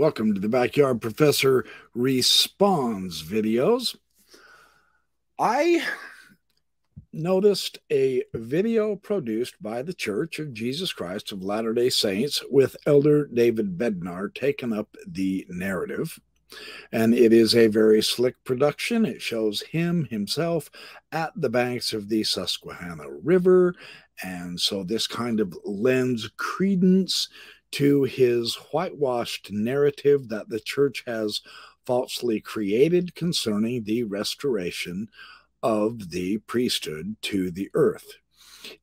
Welcome to the Backyard Professor Responds videos. I noticed a video produced by the Church of Jesus Christ of Latter day Saints with Elder David Bednar taking up the narrative. And it is a very slick production. It shows him himself at the banks of the Susquehanna River. And so this kind of lends credence to his whitewashed narrative that the church has falsely created concerning the restoration of the priesthood to the earth.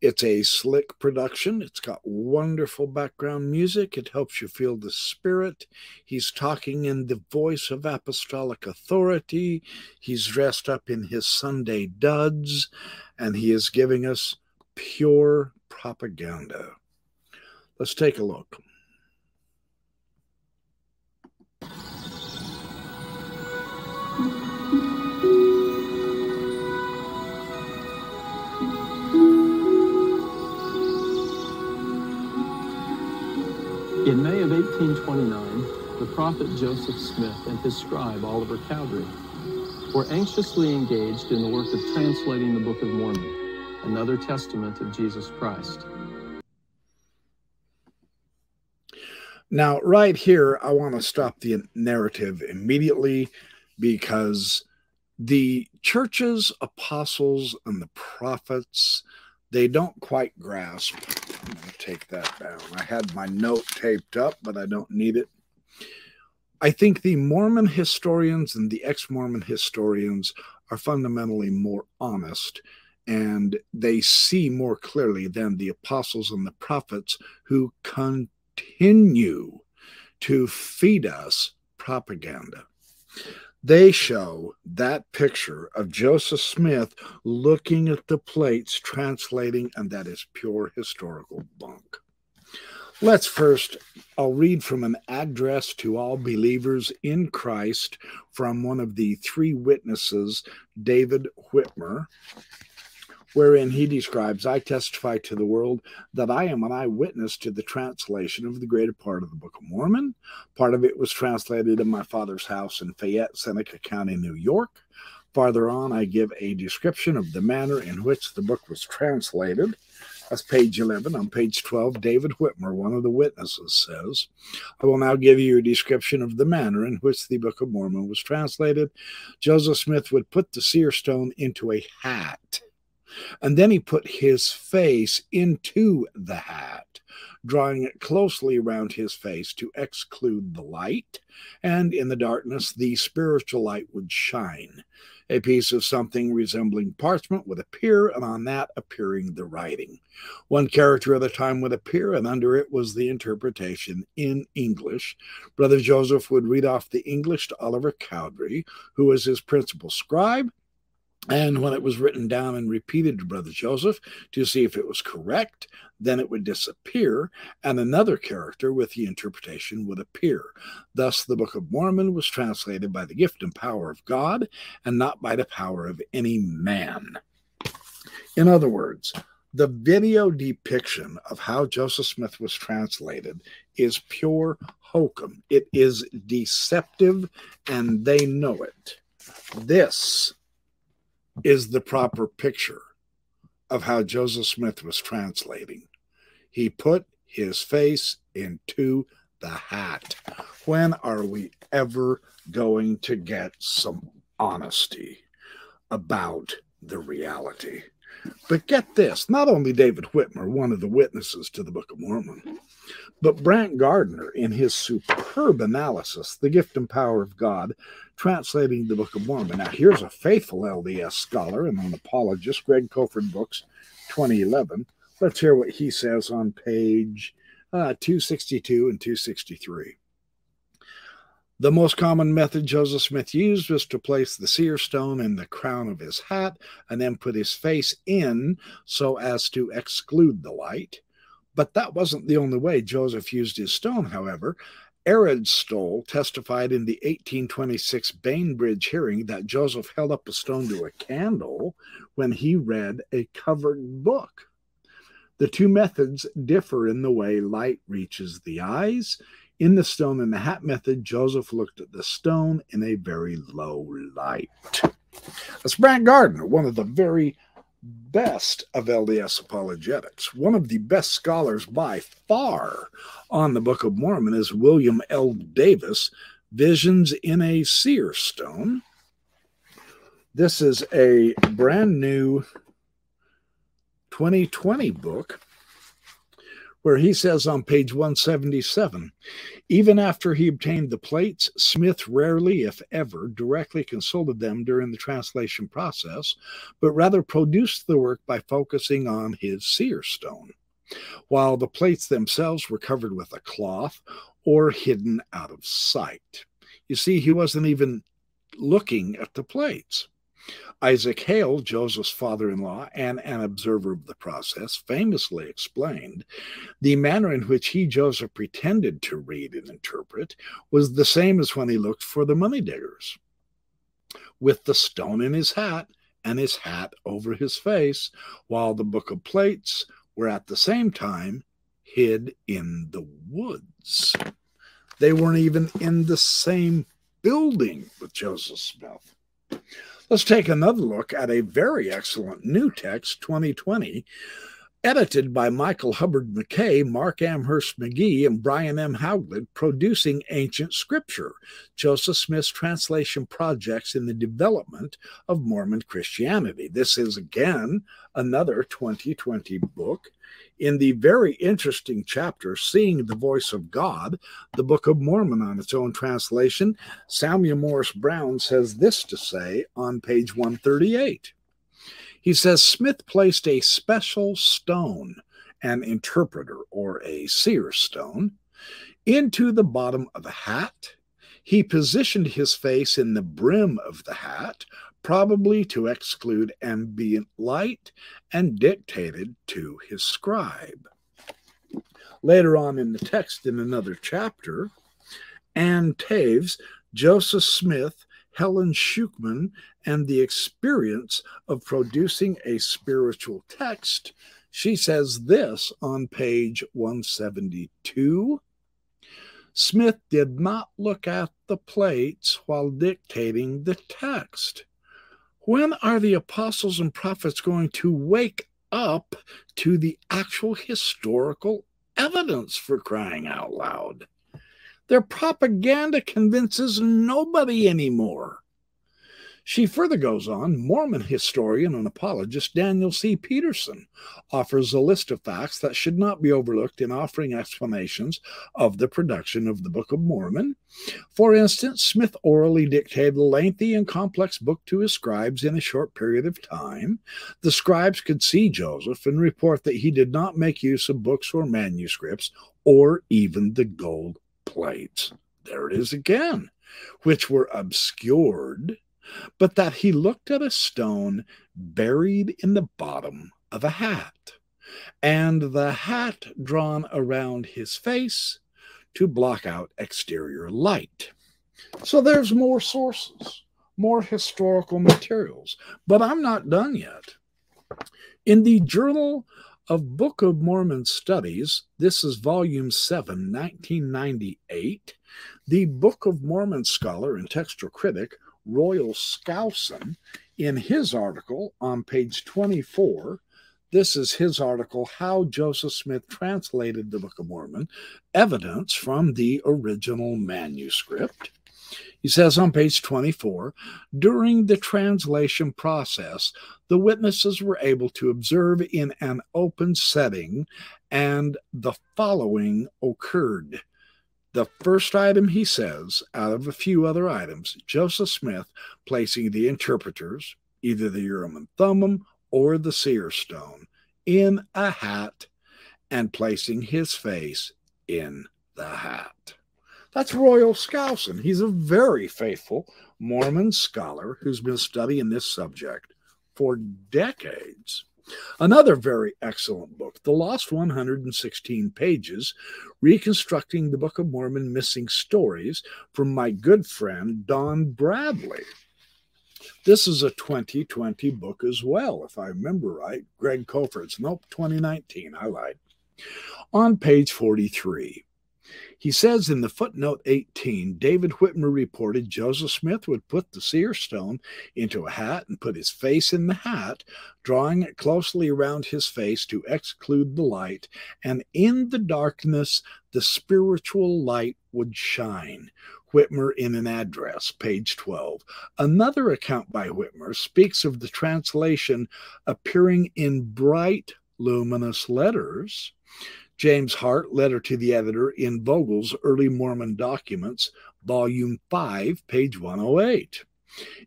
It's a slick production. It's got wonderful background music. It helps you feel the spirit. He's talking in the voice of apostolic authority. He's dressed up in his Sunday duds, and he is giving us pure propaganda. Let's take a look. In May of 1829, the prophet Joseph Smith and his scribe Oliver Cowdery were anxiously engaged in the work of translating the Book of Mormon, another testament of Jesus Christ. Now, right here, I want to stop the narrative immediately because the churches, apostles, and the prophets, they don't quite grasp I'm going to take that down. I had my note taped up, but I don't need it. I think the Mormon historians and the ex Mormon historians are fundamentally more honest and they see more clearly than the apostles and the prophets who continue to feed us propaganda they show that picture of Joseph Smith looking at the plates, translating, and that is pure historical bunk. Let's first, I'll read from an address to all believers in Christ from one of the three witnesses, David Whitmer, wherein he describes, I testify to the world that I am an eyewitness to the translation of the greater part of the Book of Mormon. Part of it was translated in my father's house in Fayette, Seneca County, New York. Farther on, I give a description of the manner in which the book was translated. That's page 11. On page 12, David Whitmer, one of the witnesses, says, I will now give you a description of the manner in which the Book of Mormon was translated. Joseph Smith would put the seer stone into a hat and then he put his face into the hat, drawing it closely around his face to exclude the light. And in the darkness, the spiritual light would shine. A piece of something resembling parchment would appear, and on that appearing the writing. One character at a time would appear, and under it was the interpretation in English. Brother Joseph would read off the English to Oliver Cowdery, who was his principal scribe, and when it was written down and repeated to Brother Joseph to see if it was correct, then it would disappear, and another character with the interpretation would appear. Thus, the Book of Mormon was translated by the gift and power of God, and not by the power of any man. In other words, the video depiction of how Joseph Smith was translated is pure hokum. It is deceptive, and they know it. This is the proper picture of how Joseph Smith was translating. He put his face into the hat. When are we ever going to get some honesty about the reality? But get this not only David Whitmer, one of the witnesses to the Book of Mormon, but Brant Gardner, in his superb analysis, The Gift and Power of God, translating the Book of Mormon. Now, here's a faithful LDS scholar and an apologist, Greg Kofford Books, 2011. Let's hear what he says on page uh, 262 and 263. The most common method Joseph Smith used was to place the seer stone in the crown of his hat and then put his face in so as to exclude the light. But that wasn't the only way Joseph used his stone, however. Arad Stowell testified in the 1826 Bainbridge hearing that Joseph held up a stone to a candle when he read a covered book. The two methods differ in the way light reaches the eyes. In the stone and the hat method, Joseph looked at the stone in a very low light. That's Brant Gardner, one of the very best of LDS apologetics. One of the best scholars by far on the Book of Mormon is William L. Davis, Visions in a Seer Stone. This is a brand new 2020 book where he says on page 177 even after he obtained the plates, Smith rarely, if ever, directly consulted them during the translation process, but rather produced the work by focusing on his seer stone, while the plates themselves were covered with a cloth or hidden out of sight. You see, he wasn't even looking at the plates. Isaac Hale, Joseph's father in law and an observer of the process, famously explained the manner in which he, Joseph, pretended to read and interpret was the same as when he looked for the money diggers. With the stone in his hat and his hat over his face, while the book of plates were at the same time hid in the woods. They weren't even in the same building with Joseph Smith. Let's take another look at a very excellent new text, 2020, edited by Michael Hubbard MacKay, Mark Ashurst-McGee, and Brian M. Hauglid, producing ancient scripture, Joseph Smith's translation projects in the development of Mormon Christianity. This is again another 2020 book in the very interesting chapter, Seeing the Voice of God, the Book of Mormon on its own translation, Samuel Morris Brown says this to say on page 138. He says Smith placed a special stone, an interpreter or a seer stone, into the bottom of a hat. He positioned his face in the brim of the hat, probably to exclude ambient light, and dictated to his scribe. Later on in the text, in another chapter, Ann Taves, Joseph Smith, Helen Schucman, and the experience of producing a spiritual text, she says this on page 172. Smith did not look at the plates while dictating the text. When are the apostles and prophets going to wake up to the actual historical evidence for crying out loud? Their propaganda convinces nobody anymore. She further goes on Mormon historian and apologist Daniel C. Peterson offers a list of facts that should not be overlooked in offering explanations of the production of the Book of Mormon. For instance, Smith orally dictated a lengthy and complex book to his scribes in a short period of time. The scribes could see Joseph and report that he did not make use of books or manuscripts or even the gold plates. There it is again, which were obscured but that he looked at a stone buried in the bottom of a hat, and the hat drawn around his face to block out exterior light. So there's more sources, more historical materials, but I'm not done yet. In the Journal of Book of Mormon Studies, this is volume 7, 1998, the Book of Mormon scholar and textual critic Royal Skousen in his article on page 24. This is his article, How Joseph Smith Translated the Book of Mormon, evidence from the original manuscript. He says on page 24 during the translation process, the witnesses were able to observe in an open setting, and the following occurred. The first item he says, out of a few other items, Joseph Smith placing the interpreters, either the Urim and Thummim or the seer stone, in a hat and placing his face in the hat. That's Royal Skousen. He's a very faithful Mormon scholar who's been studying this subject for decades. Another very excellent book, The Lost 116 Pages, Reconstructing the Book of Mormon Missing Stories, from my good friend Don Bradley. This is a 2020 book as well, if I remember right. Greg Kofford's. Nope, 2019. I lied. On page 43, he says in the footnote 18, David Whitmer reported Joseph Smith would put the seer stone into a hat and put his face in the hat, drawing it closely around his face to exclude the light, and in the darkness the spiritual light would shine. Whitmer in an address, page 12. Another account by Whitmer speaks of the translation appearing in bright, luminous letters James Hart, Letter to the Editor in Vogel's Early Mormon Documents, Volume 5, page 108.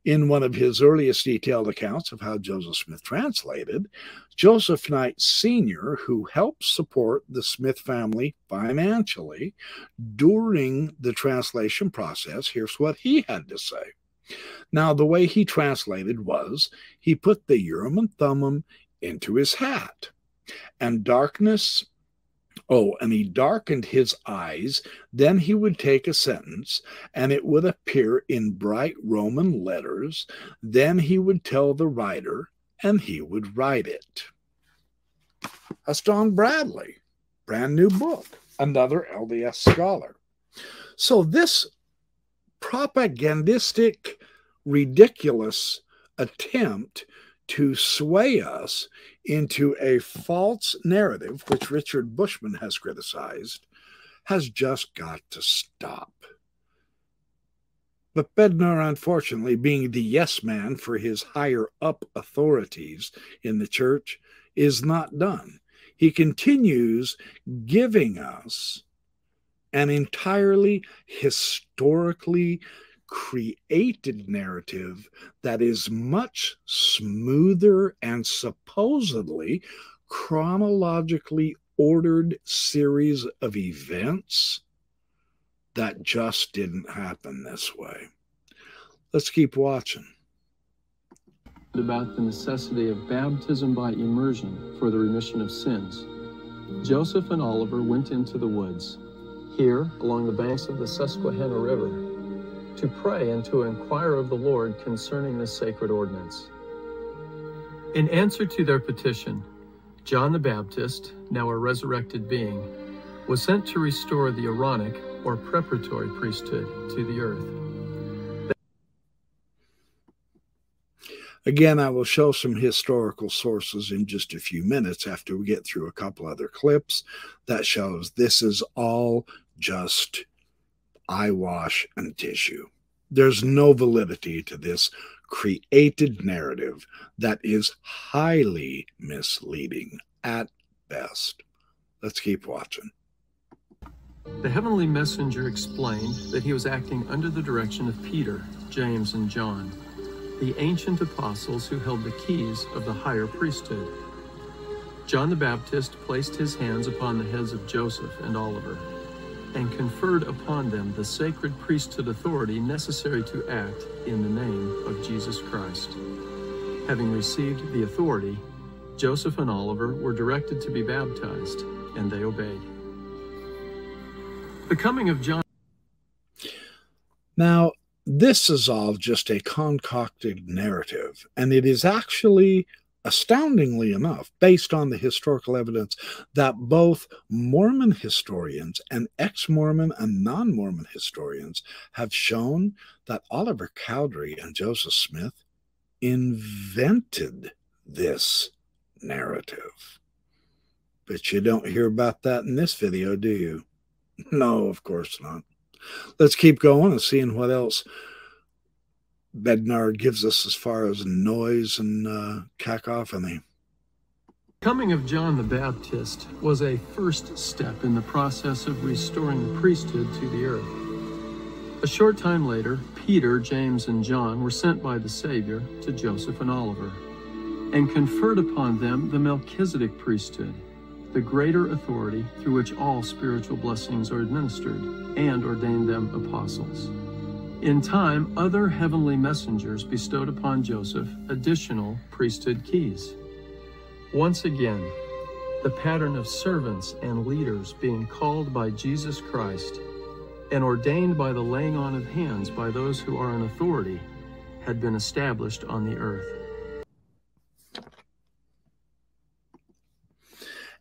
In one of his earliest detailed accounts of how Joseph Smith translated, Joseph Knight Sr., who helped support the Smith family financially during the translation process, here's what he had to say. Now, the way he translated was he put the Urim and Thummim into his hat, and darkness Oh, and he darkened his eyes. Then he would take a sentence, and it would appear in bright Roman letters. Then he would tell the writer, and he would write it. That's Don Bradley, brand new book, another LDS scholar. So, this propagandistic, ridiculous attempt to sway us into a false narrative, which Richard Bushman has criticized, has just got to stop. But Bednar, unfortunately, being the yes man for his higher up authorities in the church, is not done. He continues giving us an entirely historically created narrative that is much smoother and supposedly chronologically ordered series of events that just didn't happen this way. Let's keep watching. About the necessity of baptism by immersion for the remission of sins, Joseph and Oliver went into the woods. Here, along the banks of the Susquehanna River, to pray and to inquire of the Lord concerning this sacred ordinance. In answer to their petition, John the Baptist, now a resurrected being, was sent to restore the Aaronic or preparatory priesthood to the earth. Again, I will show some historical sources in just a few minutes after we get through a couple other clips that shows this is all just eyewash and tissue. There's no validity to this created narrative that is highly misleading at best. Let's keep watching. The heavenly messenger explained that he was acting under the direction of Peter, James, and John, the ancient apostles who held the keys of the higher priesthood. John the Baptist placed his hands upon the heads of Joseph and Oliver and conferred upon them the sacred priesthood authority necessary to act in the name of Jesus Christ. Having received the authority, Joseph and Oliver were directed to be baptized, and they obeyed. The coming of John. Now, this is all just a concocted narrative, and it is actually astoundingly enough, based on the historical evidence that both Mormon historians and ex Mormon and non Mormon historians have shown that Oliver Cowdery and Joseph Smith invented this narrative. But you don't hear about that in this video, do you? No, of course not. Let's keep going and seeing what else Bednar gives us as far as noise and uh, cacophony. Coming of John the Baptist was a first step in the process of restoring the priesthood to the earth. A short time later, Peter, James, and John were sent by the Savior to Joseph and Oliver and conferred upon them the Melchizedek priesthood, the greater authority through which all spiritual blessings are administered, and ordained them apostles. In time, other heavenly messengers bestowed upon Joseph additional priesthood keys. Once again, the pattern of servants and leaders being called by Jesus Christ and ordained by the laying on of hands by those who are in authority had been established on the earth.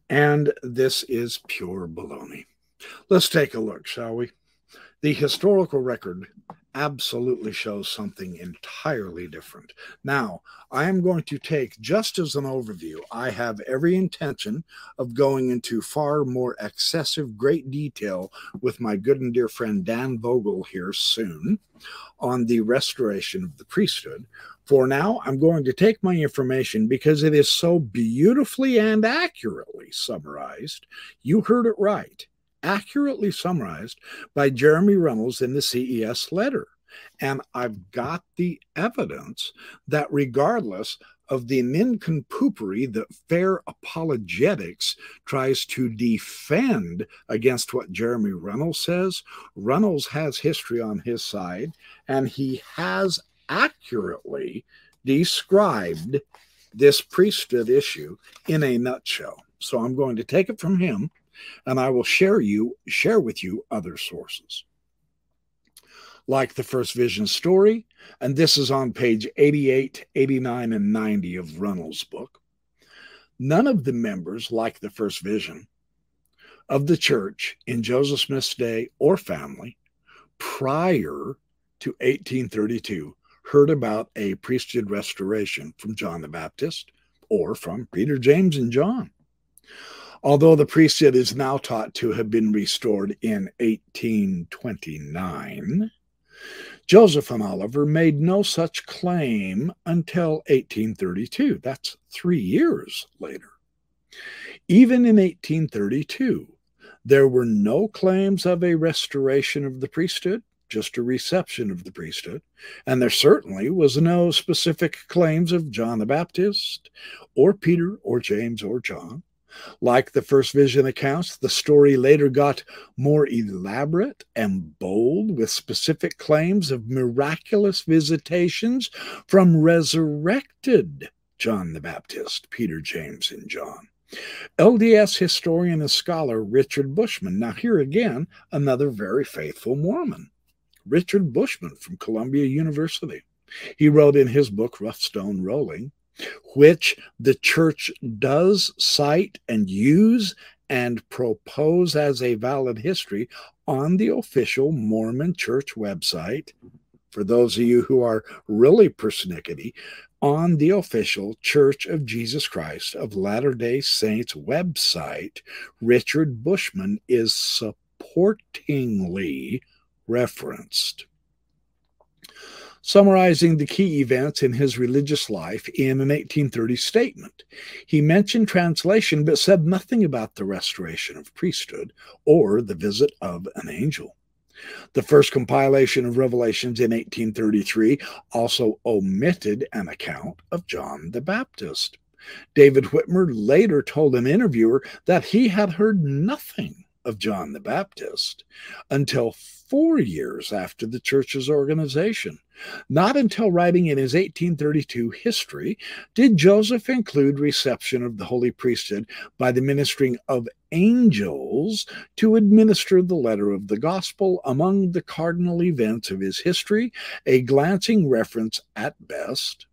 And this is pure baloney. Let's take a look, shall we? The historical record absolutely shows something entirely different. Now, I am going to take just as an overview, I have every intention of going into far more excessive, great detail with my good and dear friend Dan Vogel here soon on the restoration of the priesthood. For now, I'm going to take my information because it is so beautifully and accurately summarized. You heard it right accurately summarized by Jeremy Runnels in the CES letter. And I've got the evidence that regardless of the nincompoopery that fair apologetics tries to defend against what Jeremy Runnels says, Runnels has history on his side, and he has accurately described this priesthood issue in a nutshell. So I'm going to take it from him and I will share you share with you other sources. Like the first vision story, and this is on page 88, 89, and 90 of Runnels' book. None of the members, like the first vision, of the church in Joseph Smith's day or family prior to 1832 heard about a priesthood restoration from John the Baptist or from Peter, James, and John although the priesthood is now taught to have been restored in 1829. Joseph and Oliver made no such claim until 1832. That's three years later. Even in 1832, there were no claims of a restoration of the priesthood, just a reception of the priesthood. And there certainly was no specific claims of John the Baptist or Peter or James or John. Like the first vision accounts, the story later got more elaborate and bold with specific claims of miraculous visitations from resurrected John the Baptist, Peter, James, and John. LDS historian and scholar Richard Bushman. Now, here again, another very faithful Mormon. Richard Bushman from Columbia University. He wrote in his book, Rough Stone Rolling, which the church does cite and use and propose as a valid history on the official Mormon church website. For those of you who are really persnickety, on the official Church of Jesus Christ of Latter day Saints website, Richard Bushman is supportingly referenced summarizing the key events in his religious life in an 1830 statement. He mentioned translation, but said nothing about the restoration of priesthood or the visit of an angel. The first compilation of Revelations in 1833 also omitted an account of John the Baptist. David Whitmer later told an interviewer that he had heard nothing of John the Baptist until four years after the church's organization. Not until writing in his 1832 history did Joseph include reception of the holy priesthood by the ministering of angels to administer the letter of the gospel among the cardinal events of his history, a glancing reference at best.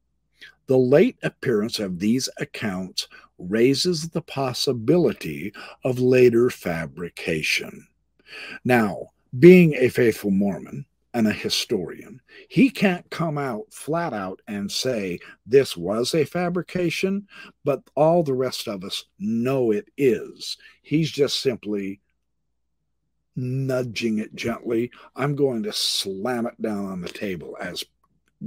The late appearance of these accounts raises the possibility of later fabrication. Now, being a faithful Mormon and a historian, he can't come out flat out and say this was a fabrication, but all the rest of us know it is. He's just simply nudging it gently. I'm going to slam it down on the table as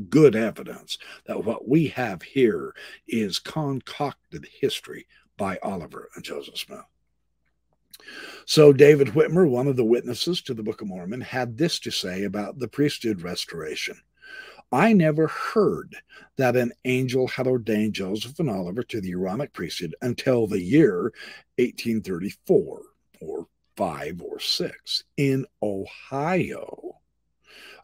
good evidence that what we have here is concocted history by Oliver and Joseph Smith. So, David Whitmer, one of the witnesses to the Book of Mormon, had this to say about the priesthood restoration. I never heard that an angel had ordained Joseph and Oliver to the Aaronic priesthood until the year 1834 or 5 or 6 in Ohio.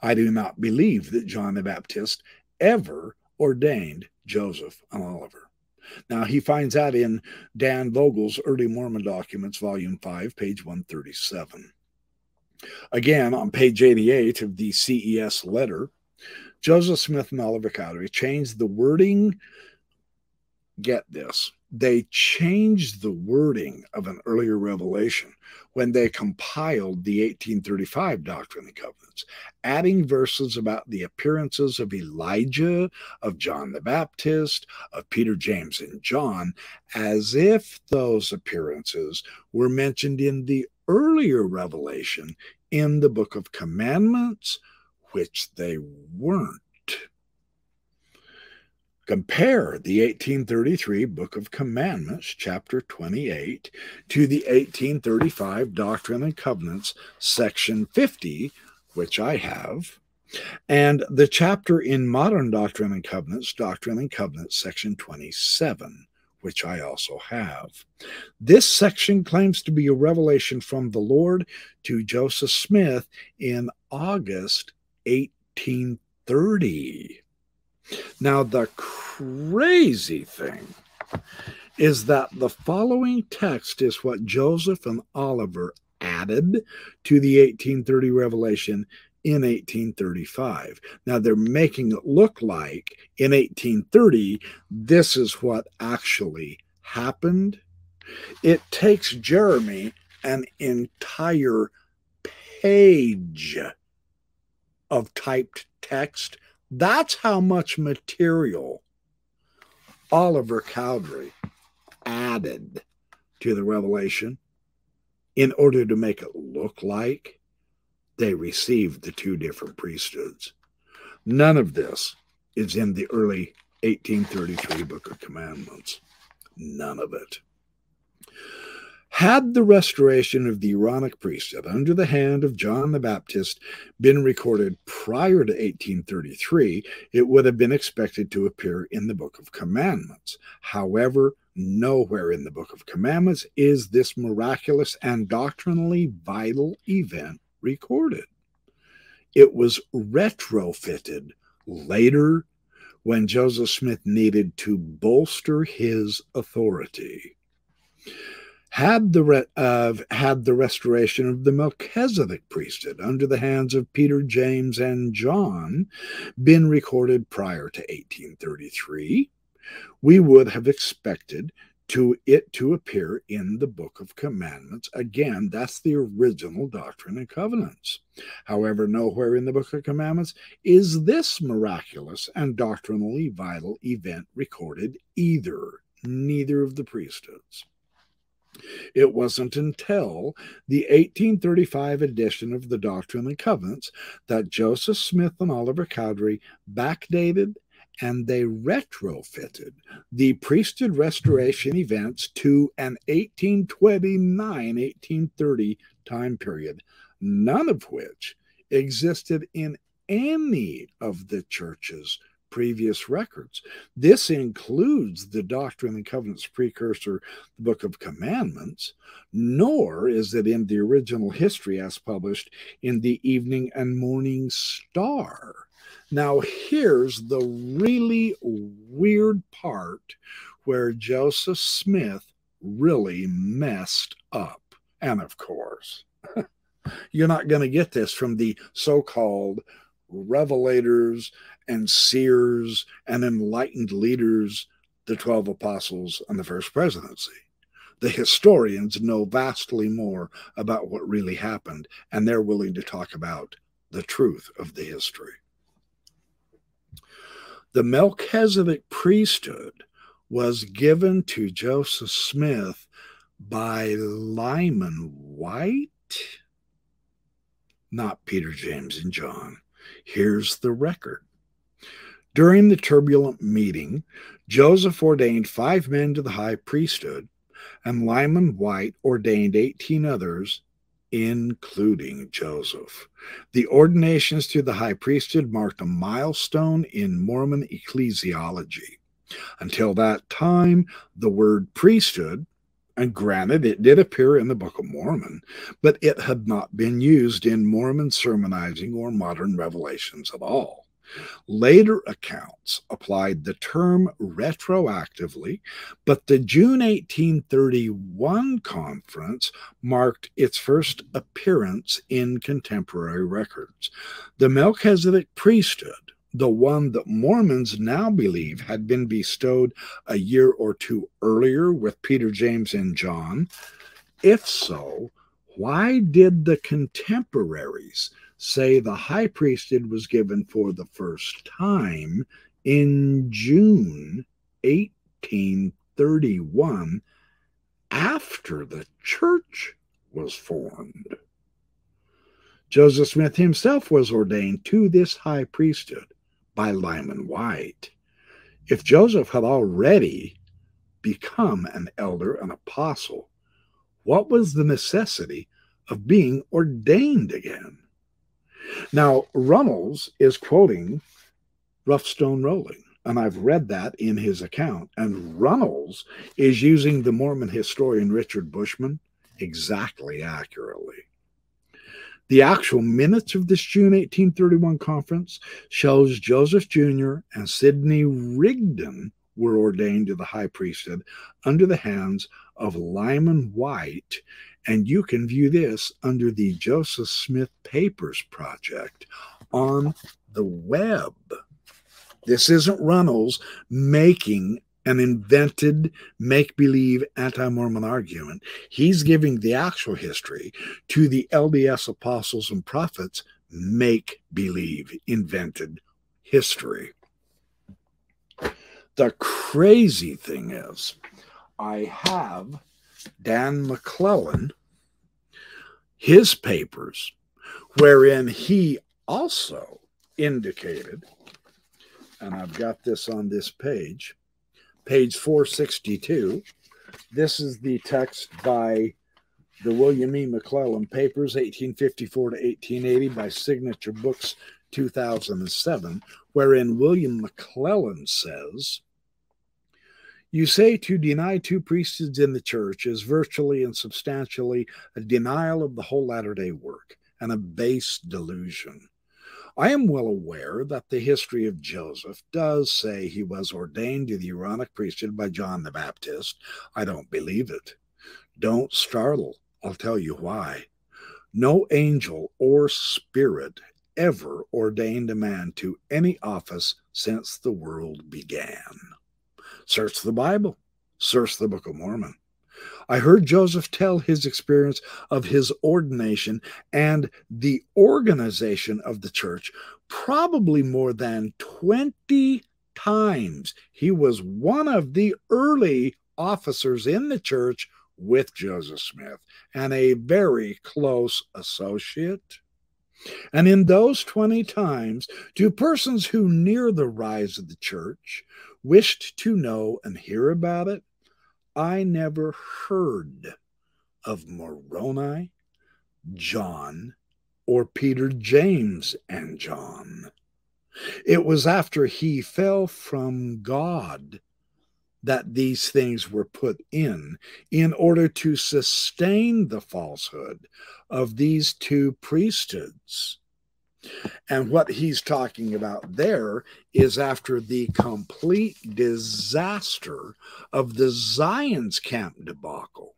I do not believe that John the Baptist ever ordained Joseph and Oliver. Now, he finds that in Dan Vogel's Early Mormon Documents, Volume 5, page 137. Again, on page 88 of the CES letter, Joseph Smith Cowdery changed the wording. Get this. They changed the wording of an earlier revelation when they compiled the 1835 Doctrine and Covenants, adding verses about the appearances of Elijah, of John the Baptist, of Peter, James, and John, as if those appearances were mentioned in the earlier revelation in the Book of Commandments, which they weren't. Compare the 1833 Book of Commandments, chapter 28, to the 1835 Doctrine and Covenants, section 50, which I have, and the chapter in Modern Doctrine and Covenants, Doctrine and Covenants, section 27, which I also have. This section claims to be a revelation from the Lord to Joseph Smith in August 1830. Now, the crazy thing is that the following text is what Joseph and Oliver added to the 1830 revelation in 1835. Now they're making it look like in 1830, this is what actually happened. It takes Jeremy an entire page of typed text that's how much material Oliver Cowdery added to the revelation in order to make it look like they received the two different priesthoods. None of this is in the early 1833 Book of Commandments. None of it. Had the restoration of the Aaronic priesthood under the hand of John the Baptist been recorded prior to 1833, it would have been expected to appear in the Book of Commandments. However, nowhere in the Book of Commandments is this miraculous and doctrinally vital event recorded. It was retrofitted later when Joseph Smith needed to bolster his authority had the re- uh, had the restoration of the Melchizedek priesthood under the hands of Peter, James, and John been recorded prior to 1833, we would have expected to it to appear in the book of commandments. Again that's the original doctrine and covenants. However nowhere in the book of commandments is this miraculous and doctrinally vital event recorded either neither of the priesthoods it wasn't until the 1835 edition of the Doctrine and Covenants that Joseph Smith and Oliver Cowdery backdated and they retrofitted the priesthood restoration events to an 1829 1830 time period, none of which existed in any of the churches previous records. This includes the Doctrine and Covenants precursor, the Book of Commandments, nor is it in the original history as published in the Evening and Morning Star. Now, here's the really weird part where Joseph Smith really messed up. And of course, you're not going to get this from the so called revelators and seers and enlightened leaders, the 12 apostles and the first presidency. The historians know vastly more about what really happened, and they're willing to talk about the truth of the history. The Melchizedek priesthood was given to Joseph Smith by Lyman Wight, not Peter, James, and John. Here's the record. During the turbulent meeting, Joseph ordained five men to the high priesthood, and Lyman Wight ordained 18 others, including Joseph. The ordinations to the high priesthood marked a milestone in Mormon ecclesiology. Until that time, the word priesthood, and granted, it did appear in the Book of Mormon, but it had not been used in Mormon sermonizing or modern revelations at all. Later accounts applied the term retroactively, but the June 1831 conference marked its first appearance in contemporary records. The Melchizedek priesthood the one that Mormons now believe had been bestowed a year or two earlier with Peter, James, and John? If so, why did the contemporaries say the high priesthood was given for the first time in June 1831 after the church was formed? Joseph Smith himself was ordained to this high priesthood by Lyman Wight. If Joseph had already become an elder, an apostle, what was the necessity of being ordained again? Now, Runnels is quoting Rough Stone Rolling, and I've read that in his account. And Runnels is using the Mormon historian Richard Bushman exactly accurately. The actual minutes of this June 1831 conference shows Joseph Jr. and Sidney Rigdon were ordained to the high priesthood under the hands of Lyman Wight. and you can view this under the Joseph Smith Papers Project on the web. This isn't Runnels making an invented make believe anti Mormon argument. He's giving the actual history to the LDS apostles and prophets make believe invented history. The crazy thing is, I have Dan McLellin, his papers, wherein he also indicated, and I've got this on this page page 462. This is the text by the William E. McLellin Papers, 1854 to 1880, by Signature Books, 2007, wherein William McLellin says, You say to deny two priesthoods in the church is virtually and substantially a denial of the whole Latter day work and a base delusion. I am well aware that the history of Joseph does say he was ordained to the Aaronic priesthood by John the Baptist. I don't believe it. Don't startle. I'll tell you why. No angel or spirit ever ordained a man to any office since the world began. Search the Bible, search the Book of Mormon. I heard Joseph tell his experience of his ordination and the organization of the church probably more than 20 times. He was one of the early officers in the church with Joseph Smith and a very close associate. And in those 20 times, to persons who near the rise of the church wished to know and hear about it, I never heard of Moroni, John, or Peter, James, and John. It was after he fell from God that these things were put in in order to sustain the falsehood of these two priesthoods. And what he's talking about there is after the complete disaster of the Zion's camp debacle,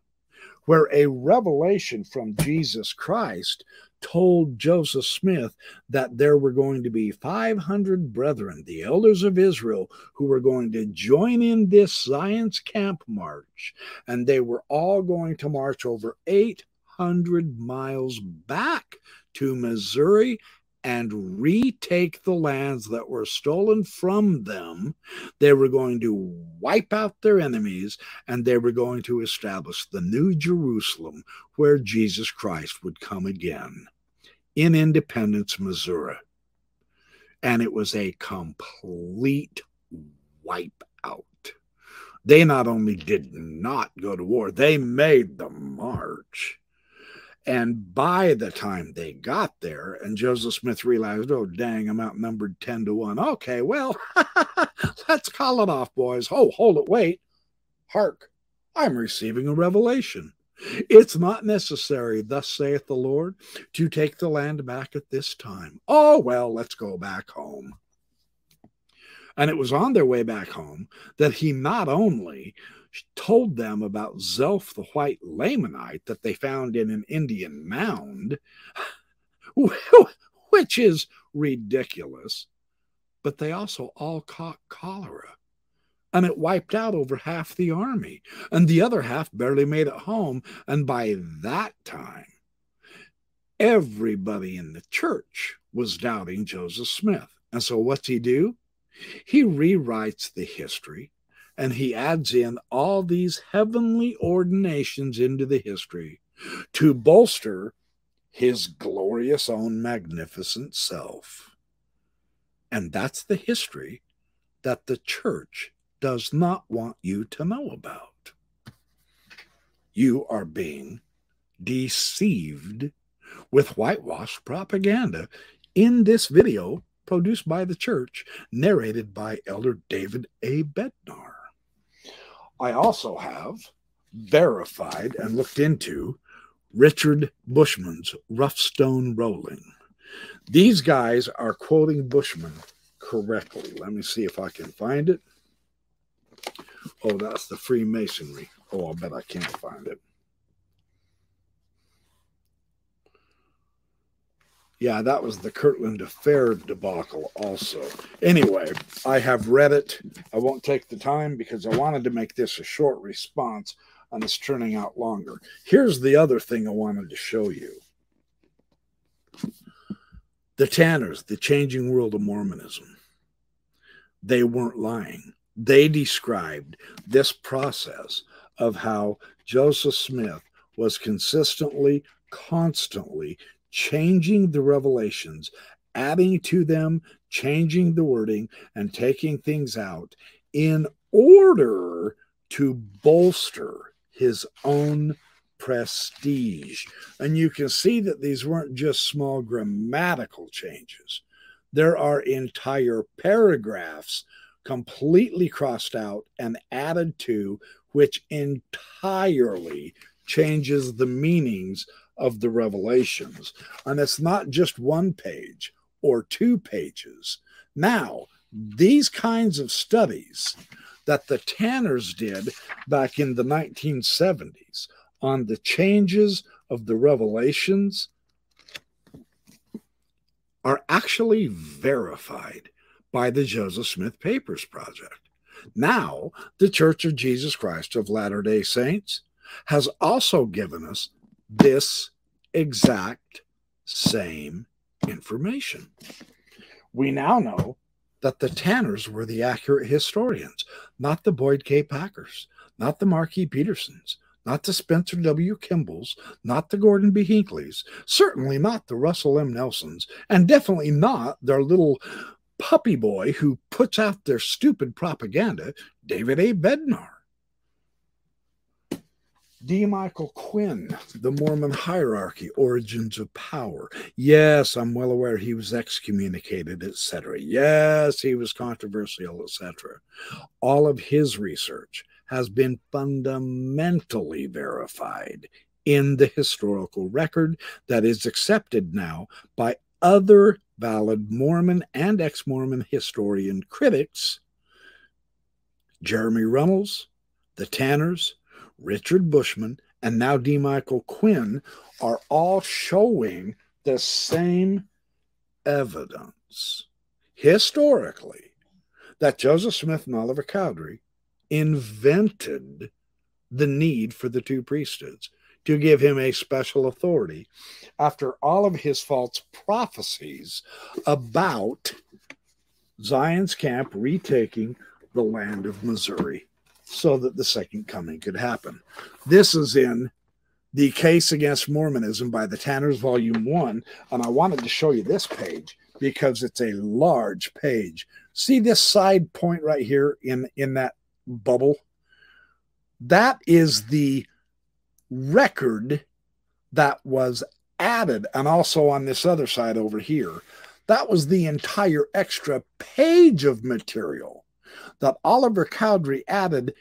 where a revelation from Jesus Christ told Joseph Smith that there were going to be 500 brethren, the elders of Israel, who were going to join in this Zion's camp march, and they were all going to march over 800 miles back to Missouri and retake the lands that were stolen from them. They were going to wipe out their enemies and they were going to establish the new Jerusalem where Jesus Christ would come again in Independence, Missouri. And it was a complete wipe out. They not only did not go to war, they made the march. And by the time they got there, and Joseph Smith realized, oh, dang, I'm outnumbered 10 to 1. Okay, well, let's call it off, boys. Oh, hold it, wait. Hark, I'm receiving a revelation. It's not necessary, thus saith the Lord, to take the land back at this time. Oh, well, let's go back home. And it was on their way back home that he not only told them about Zelph the White Lamanite that they found in an Indian mound, which is ridiculous. but they also all caught cholera. And it wiped out over half the army, and the other half barely made it home. And by that time, everybody in the church was doubting Joseph Smith. And so, what's he do? He rewrites the history and he adds in all these heavenly ordinations into the history to bolster his glorious own magnificent self. And that's the history that the church does not want you to know about. You are being deceived with whitewashed propaganda in this video produced by the church, narrated by Elder David A. Bednar. I also have verified and looked into Richard Bushman's Rough Stone Rolling. These guys are quoting Bushman correctly. Let me see if I can find it. Oh, that's the Freemasonry. Oh, I bet I can't find it. Yeah, that was the Kirtland Affair debacle, also. Anyway, I have read it. I won't take the time because I wanted to make this a short response, and it's turning out longer. Here's the other thing I wanted to show you the Tanners, the changing world of Mormonism. They weren't lying. They described this process of how Joseph Smith was consistently, constantly changing the revelations, adding to them, changing the wording, and taking things out in order to bolster his own prestige. And you can see that these weren't just small grammatical changes, there are entire paragraphs completely crossed out and added to, which entirely changes the meanings of the revelations. And it's not just one page or two pages. Now, these kinds of studies that the Tanners did back in the 1970s on the changes of the revelations are actually verified by the Joseph Smith Papers Project. Now, the Church of Jesus Christ of Latter day Saints has also given us this exact same information. We now know that the Tanners were the accurate historians, not the Boyd K. Packers, not the E. Petersens, not the Spencer W. Kimballs, not the Gordon B. Hinckleys, certainly not the Russell M. Nelsons, and definitely not their little puppy boy who puts out their stupid propaganda, David A. Bednar. D. Michael Quinn, The Mormon Hierarchy, Origins of Power. Yes, I'm well aware he was excommunicated, etc. Yes, he was controversial, etc. All of his research has been fundamentally verified in the historical record that is accepted now by other valid Mormon and ex Mormon historian critics Jeremy Runnels, the Tanners, Richard Bushman, and now D. Michael Quinn are all showing the same evidence historically that Joseph Smith and Oliver Cowdery invented the need for the two priesthoods to give him a special authority after all of his false prophecies about Zion's camp retaking the land of Missouri so that the second coming could happen. This is in the case against Mormonism by the Tanners, Volume 1. And I wanted to show you this page because it's a large page. See this side point right here in, in that bubble? That is the record that was added. And also on this other side over here, that was the entire extra page of material that Oliver Cowdery added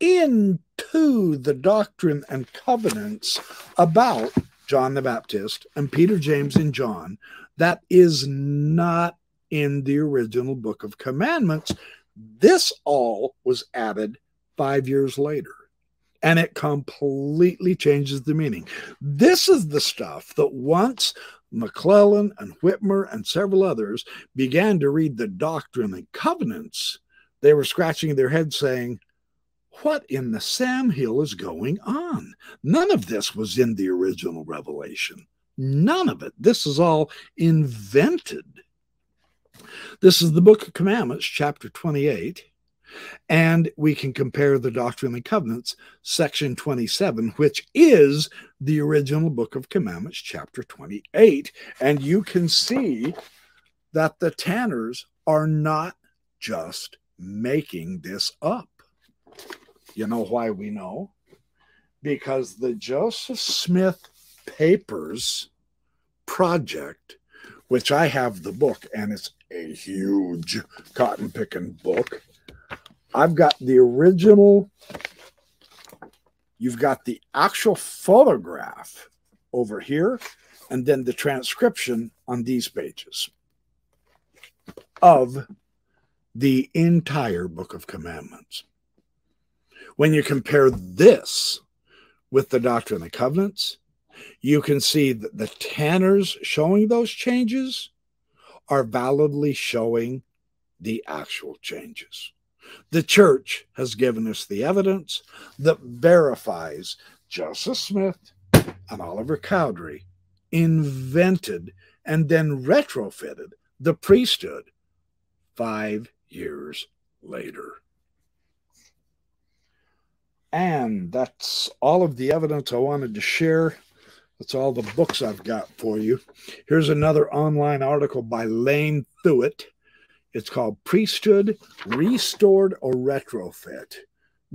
into the doctrine and covenants about John the Baptist and Peter, James, and John that is not in the original book of commandments. This all was added five years later and it completely changes the meaning. This is the stuff that once McLellin and Whitmer and several others began to read the Doctrine and Covenants, they were scratching their heads saying, What in the Sam Hill is going on? None of this was in the original revelation. None of it. This is all invented. This is the Book of Commandments, chapter 28. And we can compare the Doctrine and Covenants, section 27, which is the original Book of Commandments, chapter 28. And you can see that the Tanners are not just making this up. You know why we know? Because the Joseph Smith Papers project, which I have the book, and it's a huge cotton picking book. I've got the original, you've got the actual photograph over here, and then the transcription on these pages of the entire Book of Commandments. When you compare this with the Doctrine and the Covenants, you can see that the Tanners showing those changes are validly showing the actual changes. The church has given us the evidence that verifies Joseph Smith and Oliver Cowdery invented and then retrofitted the priesthood five years later. And that's all of the evidence I wanted to share. That's all the books I've got for you. Here's another online article by Lane Thuet. It's called Priesthood Restored or Retrofit.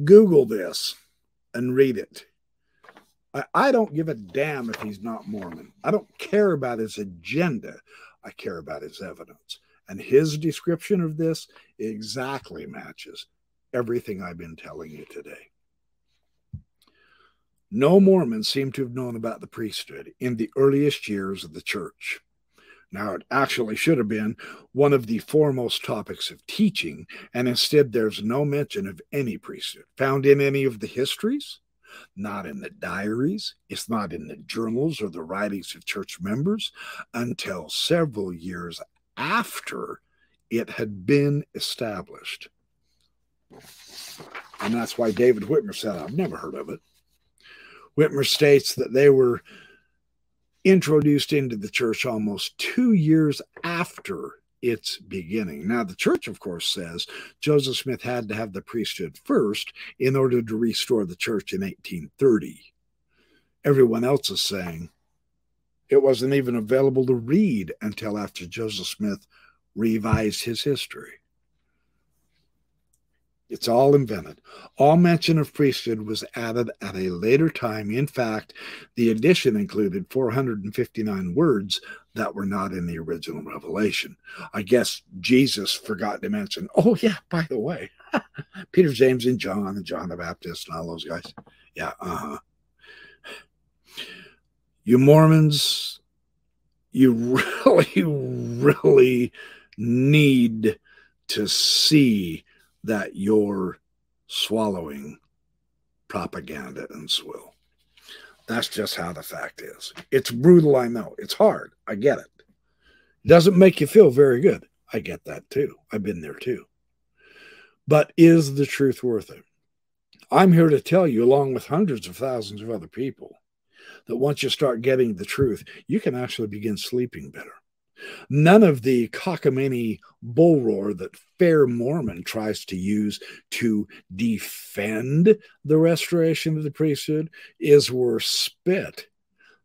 Google this and read it. I, I don't give a damn if he's not Mormon. I don't care about his agenda. I care about his evidence. And his description of this exactly matches everything I've been telling you today. No Mormons seem to have known about the priesthood in the earliest years of the church. Now, it actually should have been one of the foremost topics of teaching, and instead, there's no mention of any priesthood found in any of the histories, not in the diaries, it's not in the journals or the writings of church members until several years after it had been established. And that's why David Whitmer said, I've never heard of it. Whitmer states that they were introduced into the church almost two years after its beginning. Now, the church, of course, says Joseph Smith had to have the priesthood first in order to restore the church in 1830. Everyone else is saying it wasn't even available to read until after Joseph Smith revised his history. It's all invented. All mention of priesthood was added at a later time. In fact, the addition included 459 words that were not in the original revelation. I guess Jesus forgot to mention, oh, yeah, by the way, Peter, James, and John, and John the Baptist, and all those guys. Yeah, uh huh. You Mormons, you really, really need to see that you're swallowing propaganda and swill. That's just how the fact is. It's brutal, I know. It's hard. I get it. It doesn't make you feel very good. I get that too. I've been there too. But is the truth worth it? I'm here to tell you, along with hundreds of thousands of other people, that once you start getting the truth, you can actually begin sleeping better. None of the cockamamie bull roar that Fair Mormon tries to use to defend the restoration of the priesthood is worth spit.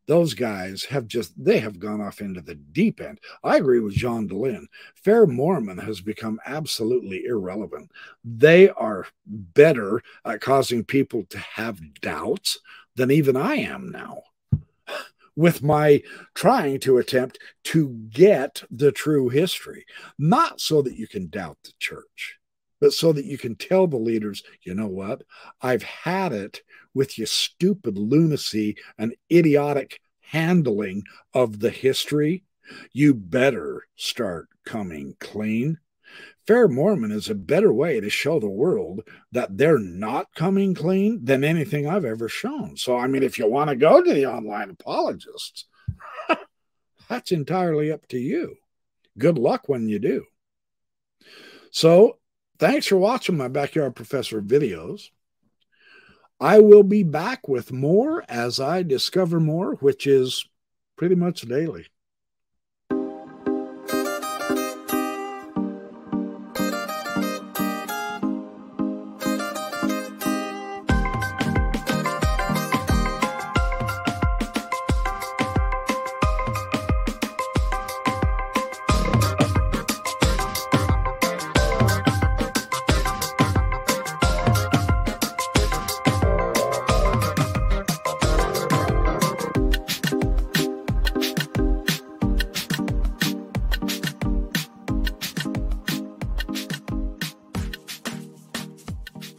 Those guys have just, they have gone off into the deep end. I agree with John Dehlin. Fair Mormon has become absolutely irrelevant. They are better at causing people to have doubts than even I am now with my trying to attempt to get the true history, not so that you can doubt the church, but so that you can tell the leaders, you know what? I've had it with your stupid lunacy and idiotic handling of the history. You better start coming clean. Fair Mormon is a better way to show the world that they're not coming clean than anything I've ever shown. So, I mean, if you want to go to the online apologists, That's entirely up to you. Good luck when you do. So, thanks for watching my Backyard Professor videos. I will be back with more as I discover more, which is pretty much daily.